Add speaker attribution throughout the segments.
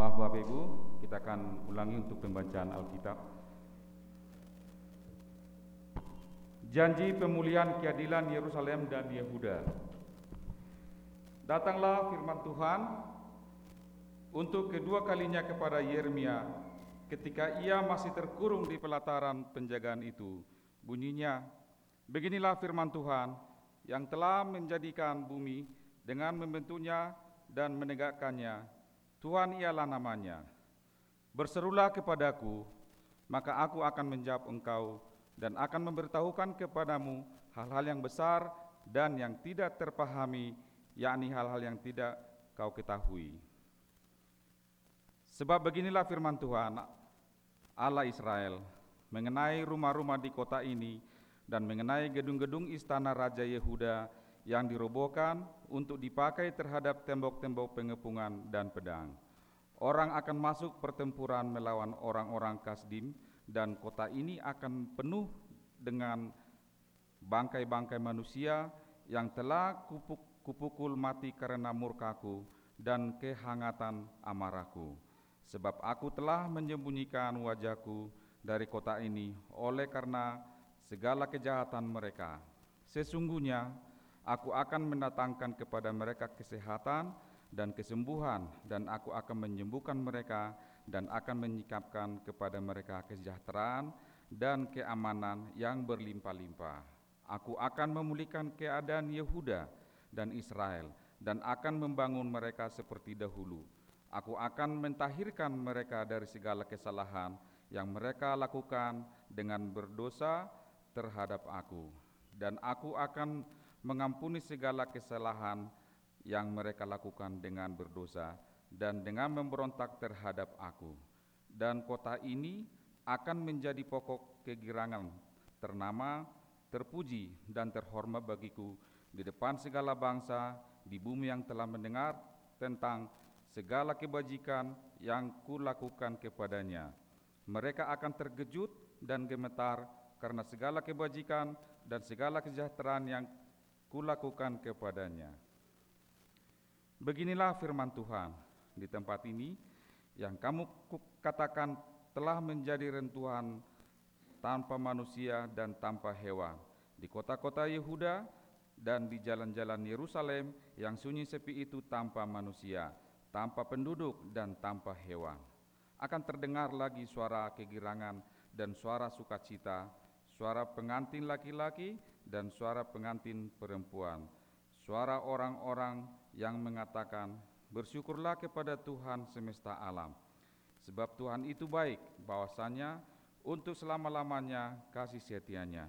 Speaker 1: maaf Bapak Ibu, kita akan ulangi untuk pembacaan Alkitab. Janji pemulihan keadilan Yerusalem dan Yehuda. Datanglah firman Tuhan untuk kedua kalinya kepada Yeremia ketika ia masih terkurung di pelataran penjagaan itu. Bunyinya, beginilah firman Tuhan yang telah menjadikan bumi dengan membentuknya dan menegakkannya Tuhan ialah namanya. Berserulah kepadaku, maka aku akan menjawab engkau dan akan memberitahukan kepadamu hal-hal yang besar dan yang tidak terpahami, yakni hal-hal yang tidak kau ketahui. Sebab beginilah firman Tuhan, Allah Israel, mengenai rumah-rumah di kota ini dan mengenai gedung-gedung istana Raja Yehuda yang dirobohkan untuk dipakai terhadap tembok-tembok pengepungan dan pedang. Orang akan masuk pertempuran melawan orang-orang Kasdim dan kota ini akan penuh dengan bangkai-bangkai manusia yang telah kupuk, kupukul mati karena murkaku dan kehangatan amarahku. Sebab aku telah menyembunyikan wajahku dari kota ini oleh karena segala kejahatan mereka. Sesungguhnya Aku akan mendatangkan kepada mereka kesehatan dan kesembuhan, dan aku akan menyembuhkan mereka dan akan menyikapkan kepada mereka kesejahteraan dan keamanan yang berlimpah-limpah. Aku akan memulihkan keadaan Yehuda dan Israel, dan akan membangun mereka seperti dahulu. Aku akan mentahirkan mereka dari segala kesalahan yang mereka lakukan dengan berdosa terhadap aku, dan aku akan mengampuni segala kesalahan yang mereka lakukan dengan berdosa dan dengan memberontak terhadap aku. Dan kota ini akan menjadi pokok kegirangan ternama, terpuji dan terhormat bagiku di depan segala bangsa di bumi yang telah mendengar tentang segala kebajikan yang kulakukan kepadanya. Mereka akan terkejut dan gemetar karena segala kebajikan dan segala kesejahteraan yang kulakukan kepadanya. Beginilah firman Tuhan di tempat ini yang kamu katakan telah menjadi rentuhan tanpa manusia dan tanpa hewan di kota-kota Yehuda dan di jalan-jalan Yerusalem yang sunyi sepi itu tanpa manusia, tanpa penduduk dan tanpa hewan. Akan terdengar lagi suara kegirangan dan suara sukacita, suara pengantin laki-laki dan suara pengantin perempuan, suara orang-orang yang mengatakan, "Bersyukurlah kepada Tuhan semesta alam, sebab Tuhan itu baik, bahwasanya untuk selama-lamanya kasih setianya."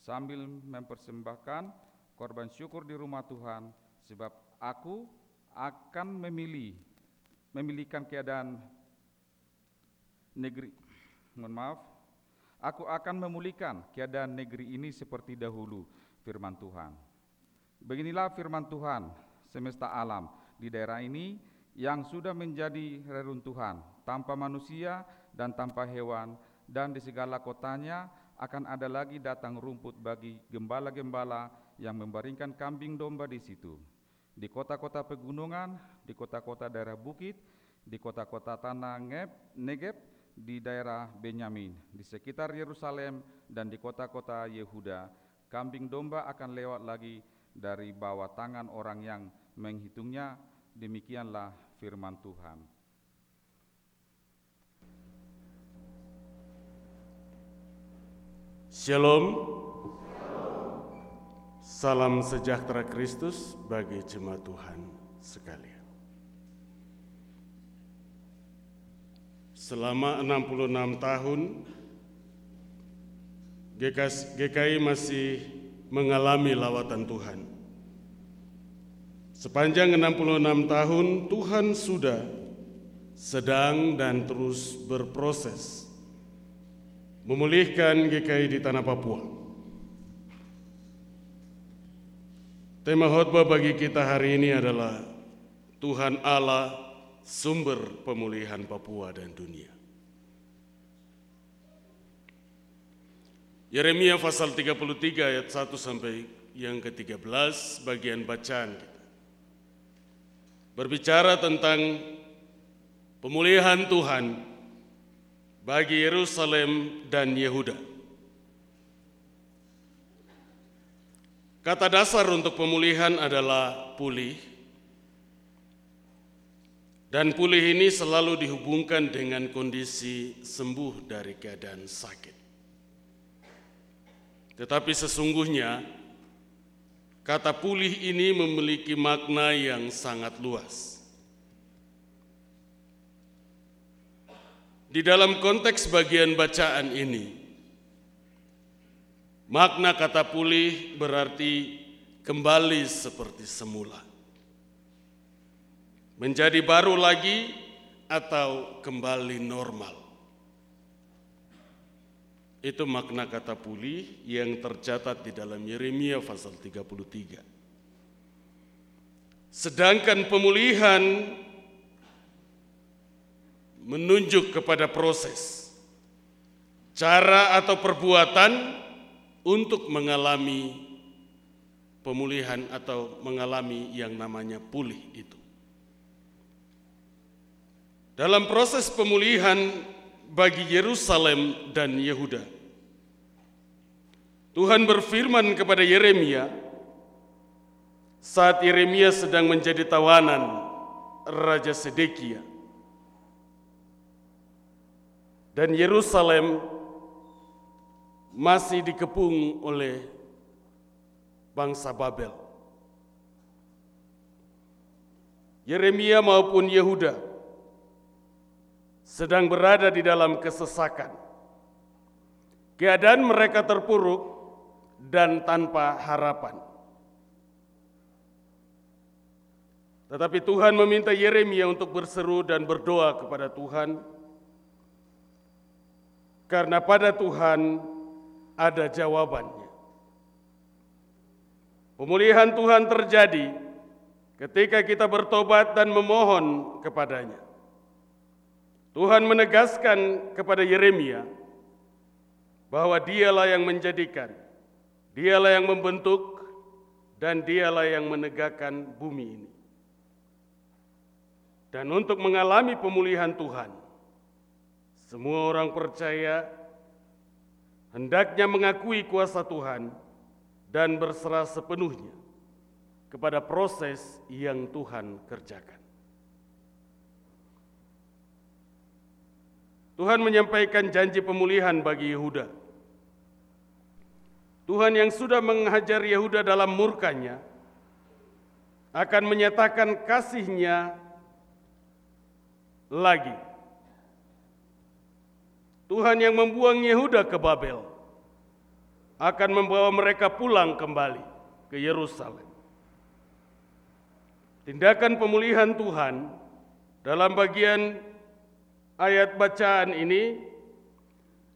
Speaker 1: Sambil mempersembahkan korban syukur di rumah Tuhan, sebab aku akan memilih memilihkan keadaan negeri mohon maaf Aku akan memulihkan keadaan negeri ini seperti dahulu, firman Tuhan. Beginilah firman Tuhan, semesta alam di daerah ini yang sudah menjadi reruntuhan, tanpa manusia dan tanpa hewan, dan di segala kotanya akan ada lagi datang rumput bagi gembala-gembala yang membaringkan kambing domba di situ. Di kota-kota pegunungan, di kota-kota daerah bukit, di kota-kota tanah Negeb, di daerah Benyamin, di sekitar Yerusalem dan di kota-kota Yehuda, kambing domba akan lewat lagi dari bawah tangan orang yang menghitungnya. Demikianlah firman Tuhan.
Speaker 2: Shalom. Salam sejahtera Kristus bagi jemaat Tuhan sekalian. Selama 66 tahun, GKI masih mengalami lawatan Tuhan. Sepanjang 66 tahun, Tuhan sudah sedang dan terus berproses memulihkan GKI di tanah Papua. Tema khotbah bagi kita hari ini adalah Tuhan Allah sumber pemulihan Papua dan dunia. Yeremia pasal 33 ayat 1 sampai yang ke-13 bagian bacaan kita. Berbicara tentang pemulihan Tuhan bagi Yerusalem dan Yehuda. Kata dasar untuk pemulihan adalah pulih, dan pulih ini selalu dihubungkan dengan kondisi sembuh dari keadaan sakit. Tetapi sesungguhnya kata pulih ini memiliki makna yang sangat luas. Di dalam konteks bagian bacaan ini, makna kata pulih berarti kembali seperti semula. Menjadi baru lagi atau kembali normal. Itu makna kata pulih yang tercatat di dalam Yeremia pasal 33. Sedangkan pemulihan menunjuk kepada proses, cara atau perbuatan untuk mengalami pemulihan atau mengalami yang namanya pulih itu. Dalam proses pemulihan bagi Yerusalem dan Yehuda. Tuhan berfirman kepada Yeremia saat Yeremia sedang menjadi tawanan Raja Sedekia. Dan Yerusalem masih dikepung oleh bangsa Babel. Yeremia maupun Yehuda sedang berada di dalam kesesakan. Keadaan mereka terpuruk dan tanpa harapan. Tetapi Tuhan meminta Yeremia untuk berseru dan berdoa kepada Tuhan, karena pada Tuhan ada jawabannya. Pemulihan Tuhan terjadi ketika kita bertobat dan memohon kepadanya. Tuhan menegaskan kepada Yeremia bahwa dialah yang menjadikan, dialah yang membentuk, dan dialah yang menegakkan bumi ini. Dan untuk mengalami pemulihan Tuhan, semua orang percaya hendaknya mengakui kuasa Tuhan dan berserah sepenuhnya kepada proses yang Tuhan kerjakan. Tuhan menyampaikan janji pemulihan bagi Yehuda. Tuhan yang sudah menghajar Yehuda dalam murkanya akan menyatakan kasihnya lagi. Tuhan yang membuang Yehuda ke Babel akan membawa mereka pulang kembali ke Yerusalem. Tindakan pemulihan Tuhan dalam bagian ayat bacaan ini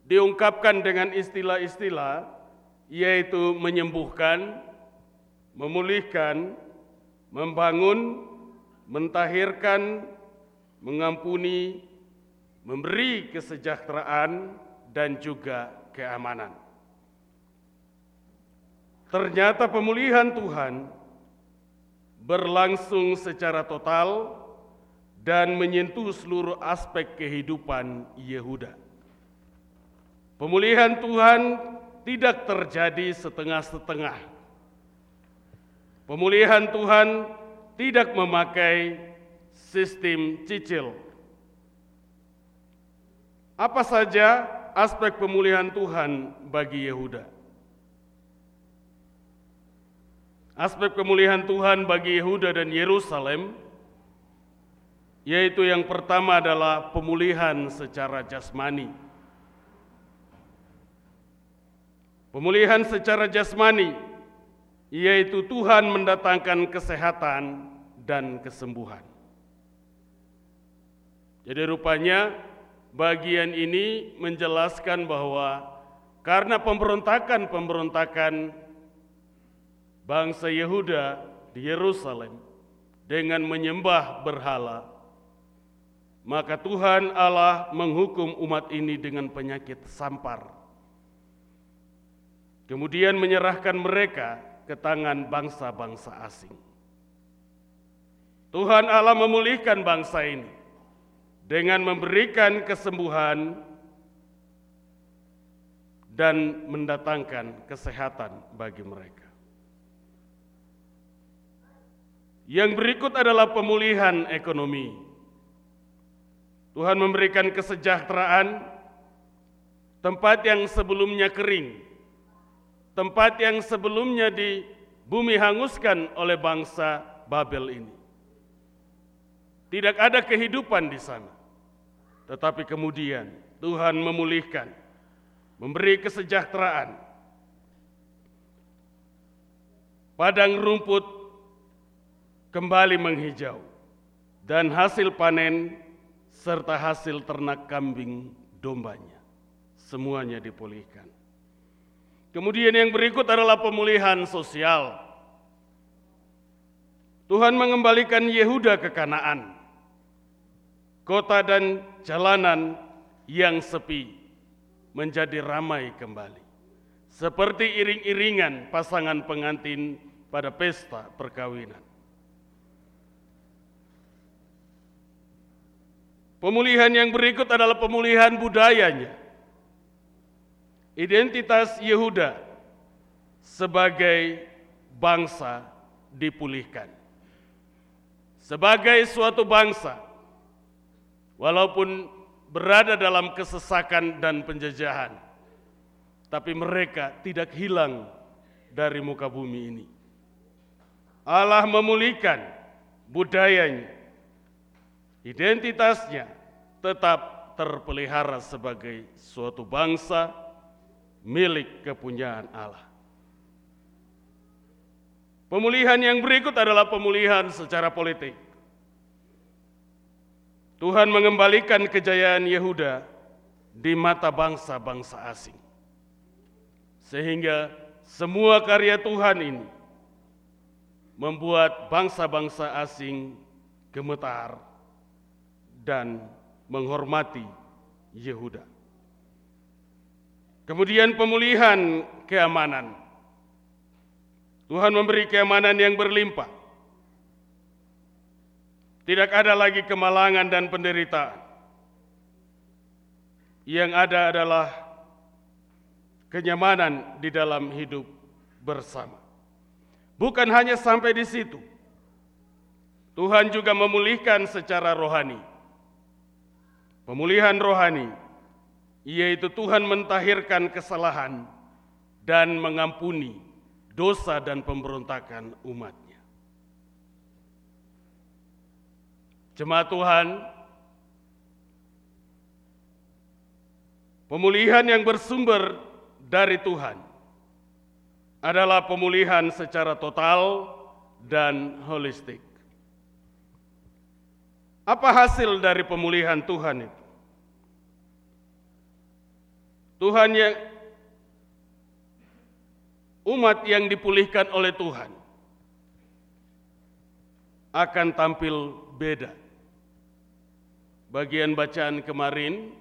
Speaker 2: diungkapkan dengan istilah-istilah yaitu menyembuhkan, memulihkan, membangun, mentahirkan, mengampuni, memberi kesejahteraan dan juga keamanan. Ternyata pemulihan Tuhan berlangsung secara total dan menyentuh seluruh aspek kehidupan Yehuda. Pemulihan Tuhan tidak terjadi setengah-setengah. Pemulihan Tuhan tidak memakai sistem cicil. Apa saja aspek pemulihan Tuhan bagi Yehuda? Aspek pemulihan Tuhan bagi Yehuda dan Yerusalem yaitu yang pertama adalah pemulihan secara jasmani. Pemulihan secara jasmani yaitu Tuhan mendatangkan kesehatan dan kesembuhan. Jadi rupanya bagian ini menjelaskan bahwa karena pemberontakan-pemberontakan bangsa Yehuda di Yerusalem dengan menyembah berhala, maka Tuhan Allah menghukum umat ini dengan penyakit sampar. Kemudian menyerahkan mereka ke tangan bangsa-bangsa asing. Tuhan Allah memulihkan bangsa ini dengan memberikan kesembuhan dan mendatangkan kesehatan bagi mereka. Yang berikut adalah pemulihan ekonomi. Tuhan memberikan kesejahteraan tempat yang sebelumnya kering, tempat yang sebelumnya di bumi hanguskan oleh bangsa Babel ini. Tidak ada kehidupan di sana. Tetapi kemudian Tuhan memulihkan, memberi kesejahteraan. Padang rumput kembali menghijau dan hasil panen serta hasil ternak kambing dombanya semuanya dipulihkan. Kemudian yang berikut adalah pemulihan sosial. Tuhan mengembalikan Yehuda ke Kanaan kota dan jalanan yang sepi menjadi ramai kembali. Seperti iring-iringan pasangan pengantin pada pesta perkawinan. Pemulihan yang berikut adalah pemulihan budayanya. Identitas Yehuda sebagai bangsa dipulihkan. Sebagai suatu bangsa walaupun berada dalam kesesakan dan penjajahan, tapi mereka tidak hilang dari muka bumi ini. Allah memulihkan budayanya, identitasnya tetap terpelihara sebagai suatu bangsa milik kepunyaan Allah. Pemulihan yang berikut adalah pemulihan secara politik. Tuhan mengembalikan kejayaan Yehuda di mata bangsa-bangsa asing. Sehingga semua karya Tuhan ini membuat bangsa-bangsa asing gemetar dan menghormati Yehuda. Kemudian pemulihan keamanan. Tuhan memberi keamanan yang berlimpah tidak ada lagi kemalangan dan penderitaan. Yang ada adalah kenyamanan di dalam hidup bersama. Bukan hanya sampai di situ. Tuhan juga memulihkan secara rohani. Pemulihan rohani yaitu Tuhan mentahirkan kesalahan dan mengampuni dosa dan pemberontakan umat. Jemaat Tuhan, pemulihan yang bersumber dari Tuhan adalah pemulihan secara total dan holistik. Apa hasil dari pemulihan Tuhan itu? Tuhan yang umat yang dipulihkan oleh Tuhan akan tampil beda Bagian bacaan kemarin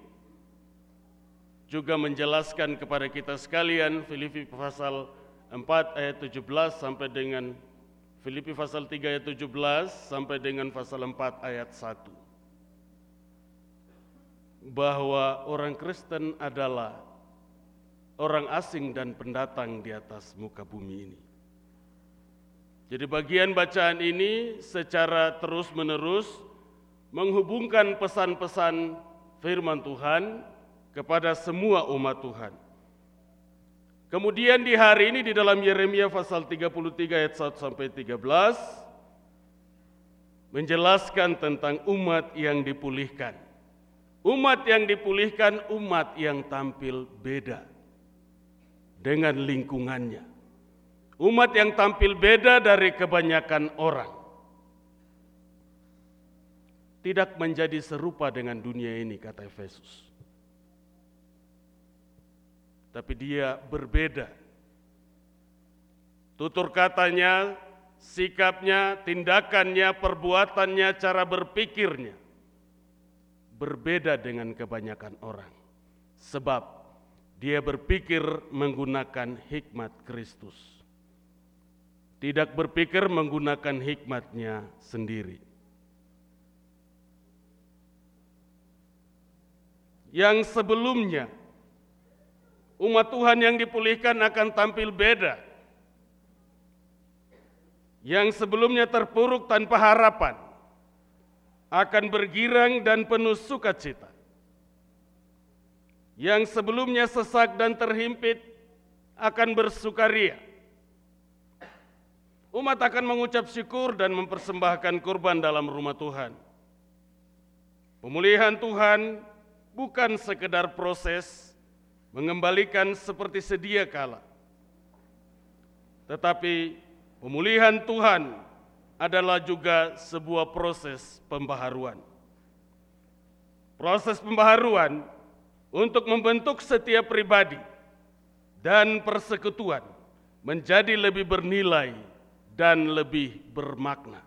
Speaker 2: juga menjelaskan kepada kita sekalian Filipi pasal 4 ayat 17 sampai dengan Filipi pasal 3 ayat 17 sampai dengan pasal 4 ayat 1 bahwa orang Kristen adalah orang asing dan pendatang di atas muka bumi ini. Jadi bagian bacaan ini secara terus-menerus menghubungkan pesan-pesan firman Tuhan kepada semua umat Tuhan. Kemudian di hari ini di dalam Yeremia pasal 33 ayat 1 sampai 13 menjelaskan tentang umat yang dipulihkan. Umat yang dipulihkan umat yang tampil beda dengan lingkungannya. Umat yang tampil beda dari kebanyakan orang tidak menjadi serupa dengan dunia ini, kata Efesus. Tapi dia berbeda. Tutur katanya, sikapnya, tindakannya, perbuatannya, cara berpikirnya berbeda dengan kebanyakan orang. Sebab dia berpikir menggunakan hikmat Kristus. Tidak berpikir menggunakan hikmatnya sendiri. yang sebelumnya umat Tuhan yang dipulihkan akan tampil beda. Yang sebelumnya terpuruk tanpa harapan akan bergirang dan penuh sukacita. Yang sebelumnya sesak dan terhimpit akan bersukaria. Umat akan mengucap syukur dan mempersembahkan kurban dalam rumah Tuhan. Pemulihan Tuhan bukan sekedar proses mengembalikan seperti sedia kala. Tetapi pemulihan Tuhan adalah juga sebuah proses pembaharuan. Proses pembaharuan untuk membentuk setiap pribadi dan persekutuan menjadi lebih bernilai dan lebih bermakna.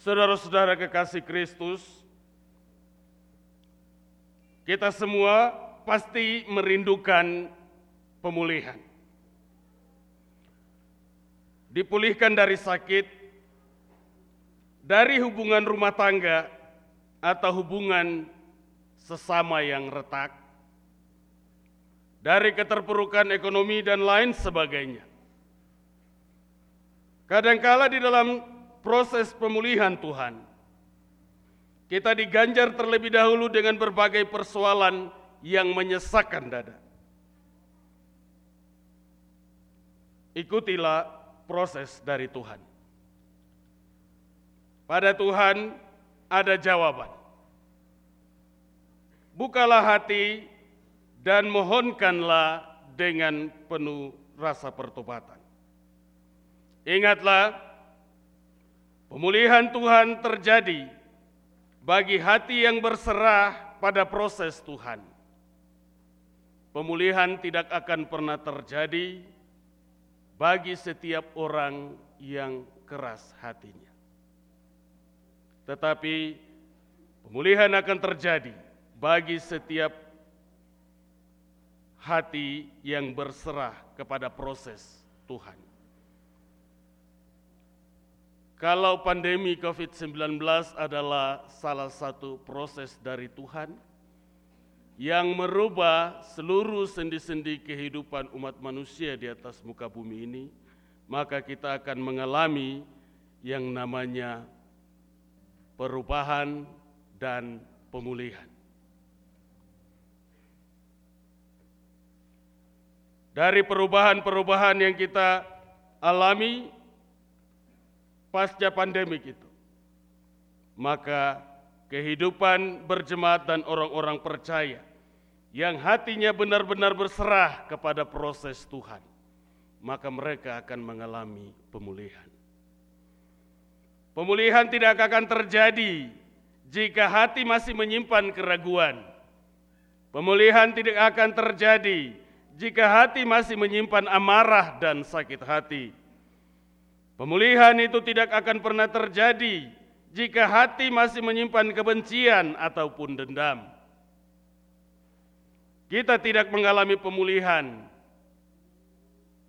Speaker 2: Saudara-saudara kekasih Kristus, kita semua pasti merindukan pemulihan. Dipulihkan dari sakit, dari hubungan rumah tangga atau hubungan sesama yang retak, dari keterpurukan ekonomi dan lain sebagainya. Kadangkala di dalam proses pemulihan Tuhan, kita diganjar terlebih dahulu dengan berbagai persoalan yang menyesakkan dada. Ikutilah proses dari Tuhan. Pada Tuhan ada jawaban. Bukalah hati dan mohonkanlah dengan penuh rasa pertobatan. Ingatlah, pemulihan Tuhan terjadi bagi hati yang berserah pada proses Tuhan. Pemulihan tidak akan pernah terjadi bagi setiap orang yang keras hatinya. Tetapi pemulihan akan terjadi bagi setiap hati yang berserah kepada proses Tuhan. Kalau pandemi COVID-19 adalah salah satu proses dari Tuhan yang merubah seluruh sendi-sendi kehidupan umat manusia di atas muka bumi ini, maka kita akan mengalami yang namanya perubahan dan pemulihan. Dari perubahan-perubahan yang kita alami pasca pandemik itu. Maka kehidupan berjemaat dan orang-orang percaya yang hatinya benar-benar berserah kepada proses Tuhan, maka mereka akan mengalami pemulihan. Pemulihan tidak akan terjadi jika hati masih menyimpan keraguan. Pemulihan tidak akan terjadi jika hati masih menyimpan amarah dan sakit hati. Pemulihan itu tidak akan pernah terjadi jika hati masih menyimpan kebencian ataupun dendam. Kita tidak mengalami pemulihan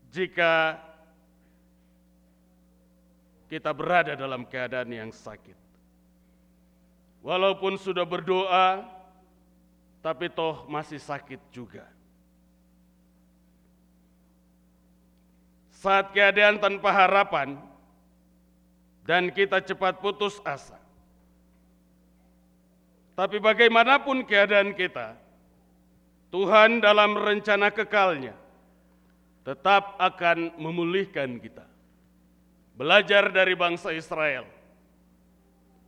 Speaker 2: jika kita berada dalam keadaan yang sakit. Walaupun sudah berdoa, tapi toh masih sakit juga. Saat keadaan tanpa harapan dan kita cepat putus asa. Tapi bagaimanapun keadaan kita, Tuhan dalam rencana kekalnya tetap akan memulihkan kita. Belajar dari bangsa Israel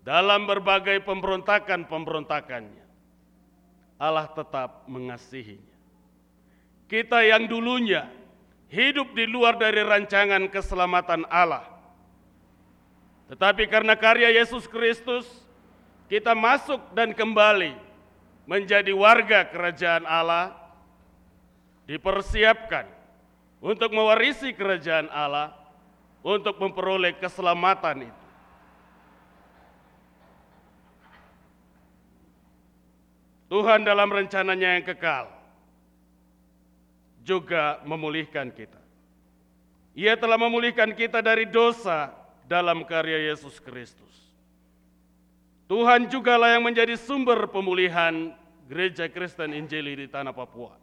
Speaker 2: dalam berbagai pemberontakan-pemberontakannya, Allah tetap mengasihinya. Kita yang dulunya hidup di luar dari rancangan keselamatan Allah. Tetapi karena karya Yesus Kristus, kita masuk dan kembali menjadi warga kerajaan Allah, dipersiapkan untuk mewarisi kerajaan Allah, untuk memperoleh keselamatan itu. Tuhan dalam rencananya yang kekal juga memulihkan kita. Ia telah memulihkan kita dari dosa dalam karya Yesus Kristus. Tuhan jugalah yang menjadi sumber pemulihan gereja Kristen Injili di tanah Papua.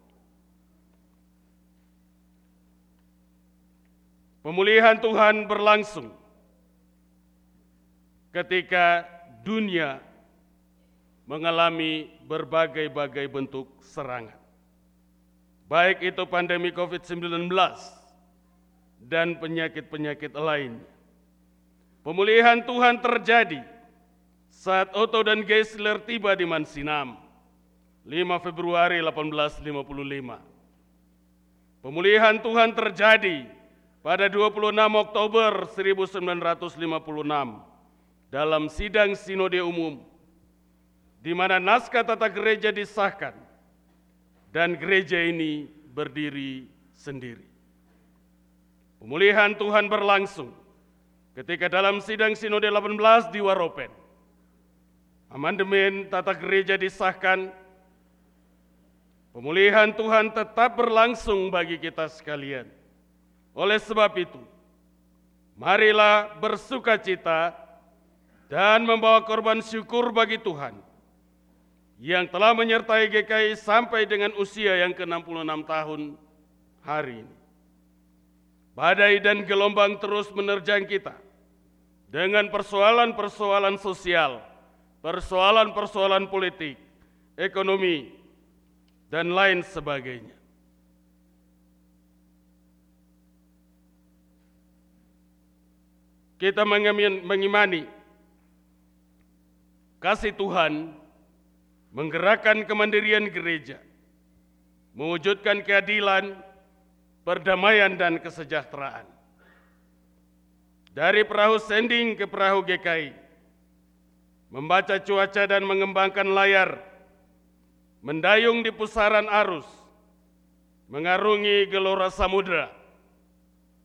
Speaker 2: Pemulihan Tuhan berlangsung ketika dunia mengalami berbagai-bagai bentuk serangan. Baik itu pandemi COVID-19 dan penyakit-penyakit lain. Pemulihan Tuhan terjadi saat Otto dan Geisler tiba di Mansinam 5 Februari 1855. Pemulihan Tuhan terjadi pada 26 Oktober 1956 dalam sidang sinode umum di mana naskah tata gereja disahkan dan gereja ini berdiri sendiri. Pemulihan Tuhan berlangsung ketika dalam sidang sinode 18 di Waropen, amandemen tata gereja disahkan, pemulihan Tuhan tetap berlangsung bagi kita sekalian. Oleh sebab itu, marilah bersuka cita dan membawa korban syukur bagi Tuhan yang telah menyertai GKI sampai dengan usia yang ke-66 tahun hari ini. Badai dan gelombang terus menerjang kita dengan persoalan-persoalan sosial, persoalan-persoalan politik, ekonomi, dan lain sebagainya. Kita mengimani kasih Tuhan menggerakkan kemandirian gereja, mewujudkan keadilan, perdamaian, dan kesejahteraan. Dari perahu sending ke perahu GKI, membaca cuaca dan mengembangkan layar, mendayung di pusaran arus, mengarungi gelora samudera,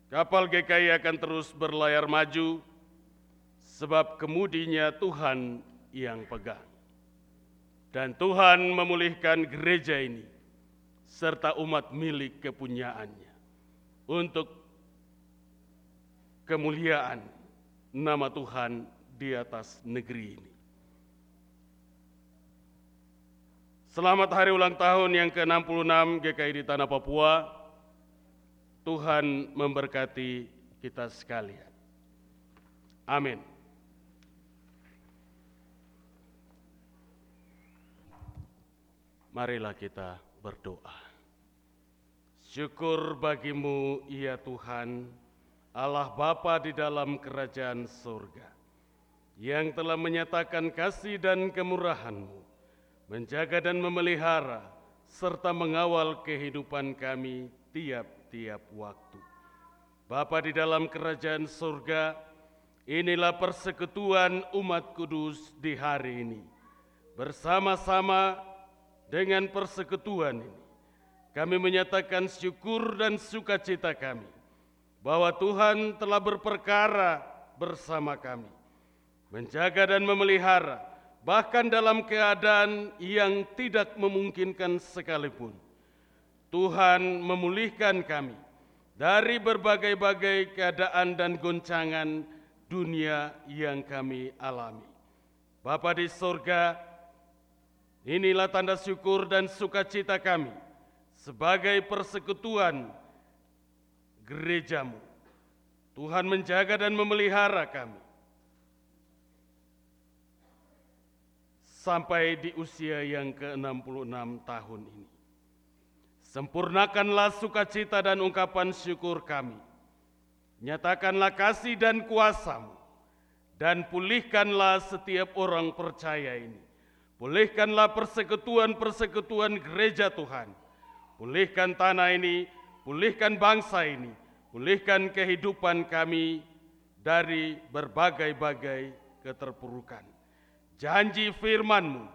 Speaker 2: kapal GKI akan terus berlayar maju, sebab kemudinya Tuhan yang pegang. Dan Tuhan memulihkan gereja ini serta umat milik kepunyaannya untuk kemuliaan nama Tuhan di atas negeri ini. Selamat hari ulang tahun yang ke-66 GKI di Tanah Papua. Tuhan memberkati kita sekalian. Amin. Marilah kita berdoa. Syukur bagimu ya Tuhan, Allah Bapa di dalam kerajaan surga, yang telah menyatakan kasih dan kemurahanmu, menjaga dan memelihara, serta mengawal kehidupan kami tiap-tiap waktu. Bapa di dalam kerajaan surga, inilah persekutuan umat kudus di hari ini. Bersama-sama dengan persekutuan ini, kami menyatakan syukur dan sukacita kami bahwa Tuhan telah berperkara bersama kami, menjaga dan memelihara, bahkan dalam keadaan yang tidak memungkinkan sekalipun. Tuhan memulihkan kami dari berbagai-bagai keadaan dan goncangan dunia yang kami alami. Bapa di surga, Inilah tanda syukur dan sukacita kami sebagai persekutuan gerejamu. Tuhan menjaga dan memelihara kami. Sampai di usia yang ke-66 tahun ini. Sempurnakanlah sukacita dan ungkapan syukur kami. Nyatakanlah kasih dan kuasamu. Dan pulihkanlah setiap orang percaya ini Pulihkanlah persekutuan-persekutuan gereja Tuhan. Pulihkan tanah ini, pulihkan bangsa ini, pulihkan kehidupan kami dari berbagai-bagai keterpurukan. Janji firman-Mu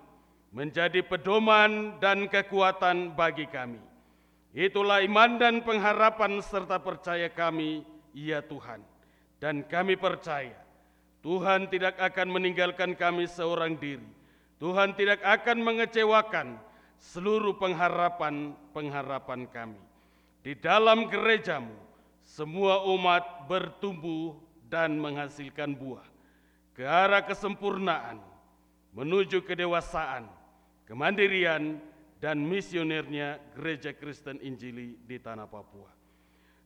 Speaker 2: menjadi pedoman dan kekuatan bagi kami. Itulah iman dan pengharapan serta percaya kami, ya Tuhan. Dan kami percaya Tuhan tidak akan meninggalkan kami seorang diri Tuhan tidak akan mengecewakan seluruh pengharapan-pengharapan kami. Di dalam gerejamu, semua umat bertumbuh dan menghasilkan buah ke arah kesempurnaan menuju kedewasaan, kemandirian, dan misionernya Gereja Kristen Injili di tanah Papua.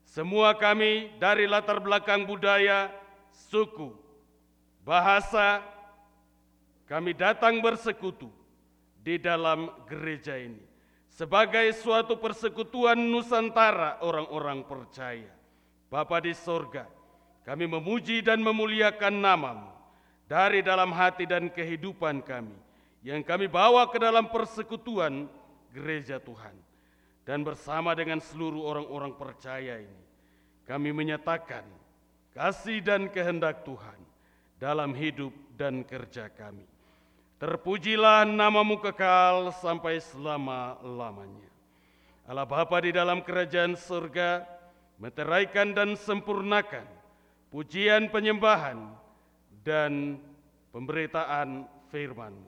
Speaker 2: Semua kami dari latar belakang budaya, suku, bahasa, kami datang bersekutu di dalam gereja ini sebagai suatu persekutuan Nusantara orang-orang percaya. Bapa di sorga, kami memuji dan memuliakan namamu dari dalam hati dan kehidupan kami yang kami bawa ke dalam persekutuan gereja Tuhan. Dan bersama dengan seluruh orang-orang percaya ini, kami menyatakan kasih dan kehendak Tuhan dalam hidup dan kerja kami. Terpujilah namamu kekal sampai selama-lamanya. Allah Bapa di dalam kerajaan surga, meteraikan dan sempurnakan pujian penyembahan dan pemberitaan firman-Mu.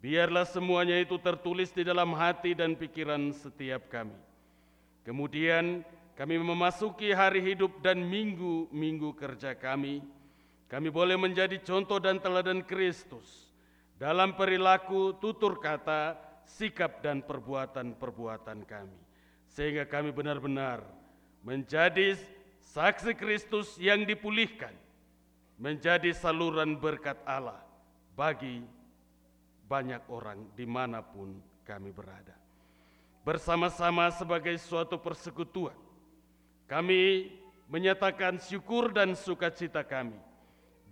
Speaker 2: Biarlah semuanya itu tertulis di dalam hati dan pikiran setiap kami. Kemudian kami memasuki hari hidup dan minggu-minggu kerja kami. Kami boleh menjadi contoh dan teladan Kristus dalam perilaku, tutur kata, sikap dan perbuatan-perbuatan kami. Sehingga kami benar-benar menjadi saksi Kristus yang dipulihkan, menjadi saluran berkat Allah bagi banyak orang di mana pun kami berada. Bersama-sama sebagai suatu persekutuan, kami menyatakan syukur dan sukacita kami,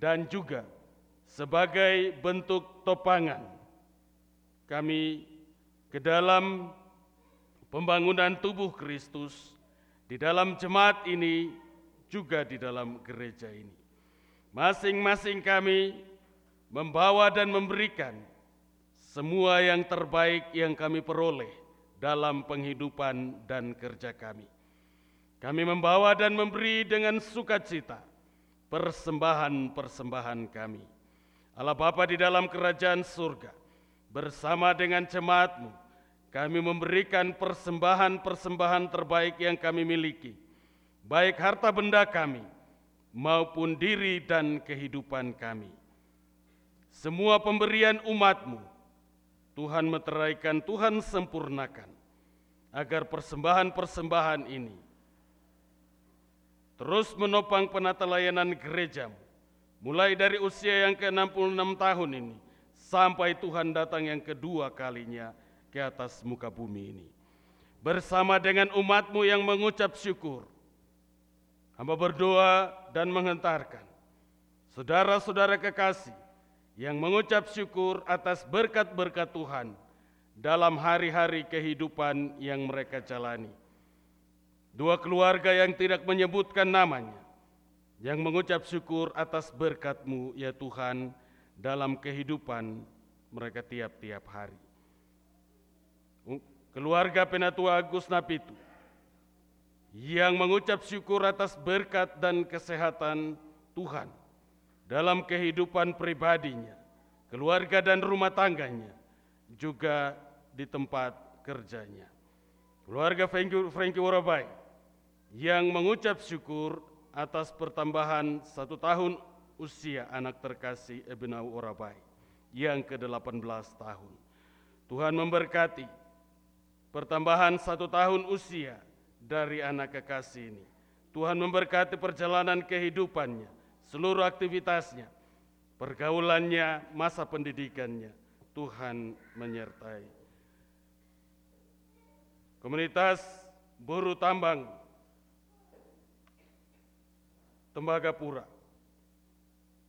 Speaker 2: dan juga sebagai bentuk topangan kami ke dalam pembangunan tubuh Kristus di dalam jemaat ini juga di dalam gereja ini. Masing-masing kami membawa dan memberikan semua yang terbaik yang kami peroleh dalam penghidupan dan kerja kami. Kami membawa dan memberi dengan sukacita persembahan-persembahan kami. Allah Bapa di dalam kerajaan surga, bersama dengan jemaatmu, kami memberikan persembahan-persembahan terbaik yang kami miliki, baik harta benda kami maupun diri dan kehidupan kami. Semua pemberian umatmu Tuhan meteraikan, Tuhan sempurnakan, agar persembahan-persembahan ini terus menopang penata layanan gerejamu, mulai dari usia yang ke-66 tahun ini, sampai Tuhan datang yang kedua kalinya ke atas muka bumi ini. Bersama dengan umatmu yang mengucap syukur, hamba berdoa dan menghentarkan, saudara-saudara kekasih, yang mengucap syukur atas berkat-berkat Tuhan dalam hari-hari kehidupan yang mereka jalani. Dua keluarga yang tidak menyebutkan namanya, yang mengucap syukur atas berkat-Mu ya Tuhan dalam kehidupan mereka tiap-tiap hari. Keluarga Penatua Agus Napitu, yang mengucap syukur atas berkat dan kesehatan Tuhan dalam kehidupan pribadinya, keluarga dan rumah tangganya, juga di tempat kerjanya. Keluarga Frankie Warabai yang mengucap syukur atas pertambahan satu tahun usia anak terkasih Ebinau Warabai yang ke-18 tahun. Tuhan memberkati pertambahan satu tahun usia dari anak kekasih ini. Tuhan memberkati perjalanan kehidupannya, seluruh aktivitasnya, pergaulannya, masa pendidikannya, Tuhan menyertai. Komunitas buruh tambang Tembagapura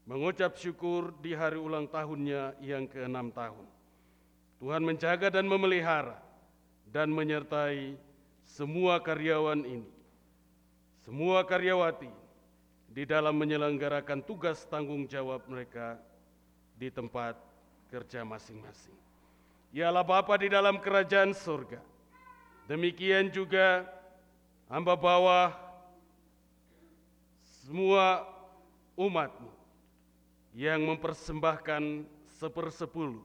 Speaker 2: mengucap syukur di hari ulang tahunnya yang ke-6 tahun. Tuhan menjaga dan memelihara dan menyertai semua karyawan ini, semua karyawati di dalam menyelenggarakan tugas tanggung jawab mereka di tempat kerja masing-masing. Ialah Bapa di dalam kerajaan surga. Demikian juga hamba bawah semua umatmu yang mempersembahkan sepersepuluh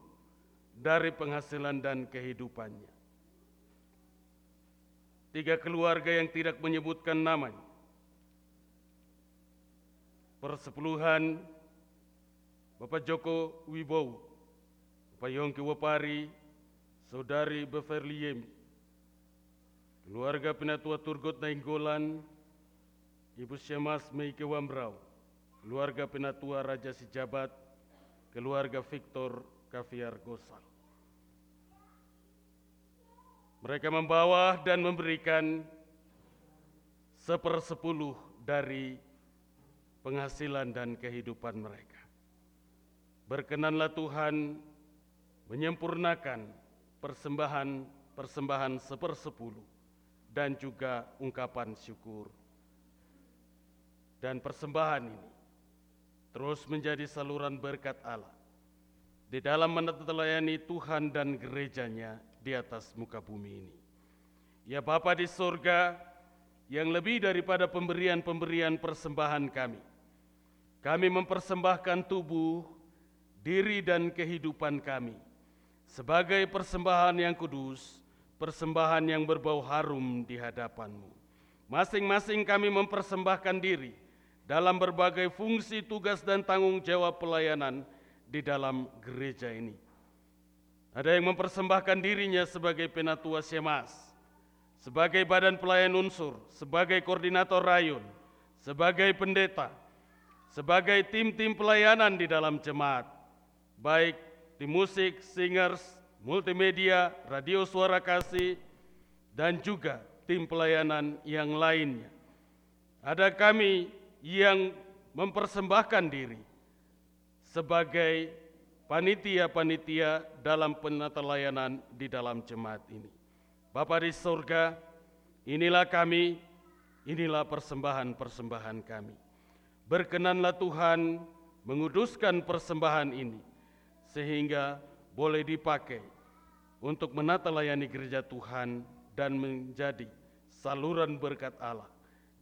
Speaker 2: dari penghasilan dan kehidupannya. Tiga keluarga yang tidak menyebutkan namanya, persepuluhan Bapak Joko Wibowo Bapak Yongki Wapari, Saudari Beverly Yemi, keluarga Penatua Turgot Nainggolan, Ibu Syemas Meike Wambrau, keluarga Penatua Raja Sijabat, keluarga Victor Kaviar Gosal. Mereka membawa dan memberikan sepersepuluh dari penghasilan dan kehidupan mereka. Berkenanlah Tuhan menyempurnakan persembahan-persembahan sepersepuluh dan juga ungkapan syukur. Dan persembahan ini terus menjadi saluran berkat Allah di dalam menelayani Tuhan dan gerejanya di atas muka bumi ini. Ya Bapa di surga, yang lebih daripada pemberian-pemberian persembahan kami, kami mempersembahkan tubuh, diri dan kehidupan kami sebagai persembahan yang kudus, persembahan yang berbau harum di hadapanmu. Masing-masing kami mempersembahkan diri dalam berbagai fungsi, tugas, dan tanggung jawab pelayanan di dalam gereja ini ada yang mempersembahkan dirinya sebagai penatua Syemas, sebagai badan pelayan unsur, sebagai koordinator rayun, sebagai pendeta, sebagai tim-tim pelayanan di dalam jemaat, baik di musik, singers, multimedia, radio suara kasih, dan juga tim pelayanan yang lainnya. Ada kami yang mempersembahkan diri sebagai panitia-panitia dalam penata layanan di dalam jemaat ini. Bapa di surga, inilah kami, inilah persembahan-persembahan kami. Berkenanlah Tuhan menguduskan persembahan ini, sehingga boleh dipakai untuk menata layani gereja Tuhan dan menjadi saluran berkat Allah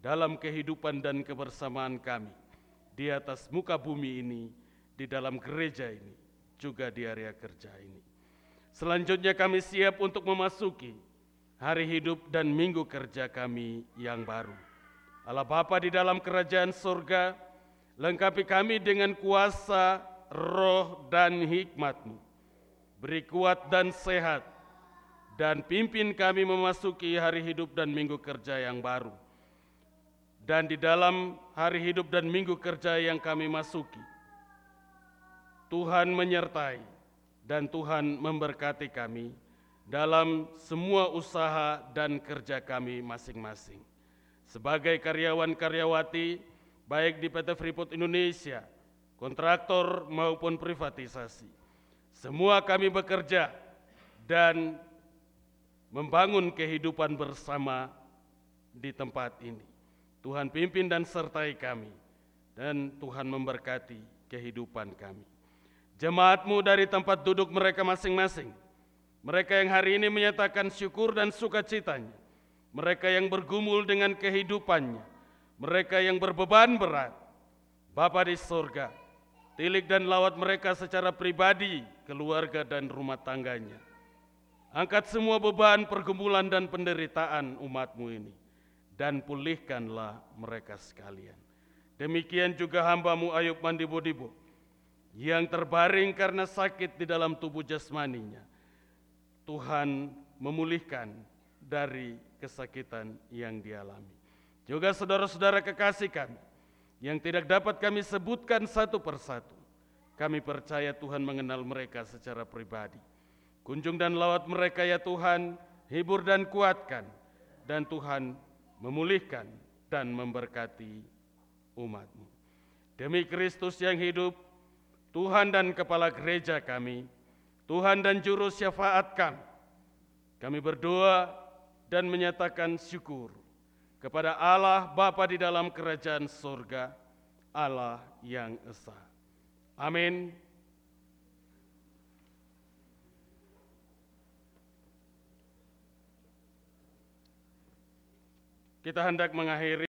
Speaker 2: dalam kehidupan dan kebersamaan kami di atas muka bumi ini, di dalam gereja ini juga di area kerja ini. Selanjutnya kami siap untuk memasuki hari hidup dan minggu kerja kami yang baru. Allah Bapa di dalam kerajaan surga, lengkapi kami dengan kuasa, roh, dan hikmat-Mu. Beri kuat dan sehat, dan pimpin kami memasuki hari hidup dan minggu kerja yang baru. Dan di dalam hari hidup dan minggu kerja yang kami masuki, Tuhan menyertai dan Tuhan memberkati kami dalam semua usaha dan kerja kami masing-masing. Sebagai karyawan-karyawati, baik di PT Freeport Indonesia, kontraktor maupun privatisasi, semua kami bekerja dan membangun kehidupan bersama di tempat ini. Tuhan pimpin dan sertai kami, dan Tuhan memberkati kehidupan kami jemaatmu dari tempat duduk mereka masing-masing. Mereka yang hari ini menyatakan syukur dan sukacitanya. Mereka yang bergumul dengan kehidupannya. Mereka yang berbeban berat. Bapa di surga, tilik dan lawat mereka secara pribadi, keluarga dan rumah tangganya. Angkat semua beban pergumulan dan penderitaan umatmu ini. Dan pulihkanlah mereka sekalian. Demikian juga hambamu Ayub Mandibo-Dibo yang terbaring karena sakit di dalam tubuh jasmaninya. Tuhan memulihkan dari kesakitan yang dialami. Juga saudara-saudara kekasih kami yang tidak dapat kami sebutkan satu persatu. Kami percaya Tuhan mengenal mereka secara pribadi. Kunjung dan lawat mereka ya Tuhan, hibur dan kuatkan. Dan Tuhan memulihkan dan memberkati umatmu. Demi Kristus yang hidup, Tuhan dan Kepala Gereja kami, Tuhan dan Juru Syafaat kami, kami berdoa dan menyatakan syukur kepada Allah Bapa di dalam kerajaan surga, Allah yang Esa. Amin. Kita hendak mengakhiri